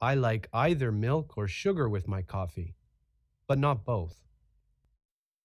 I like either milk or sugar with my coffee, but not both.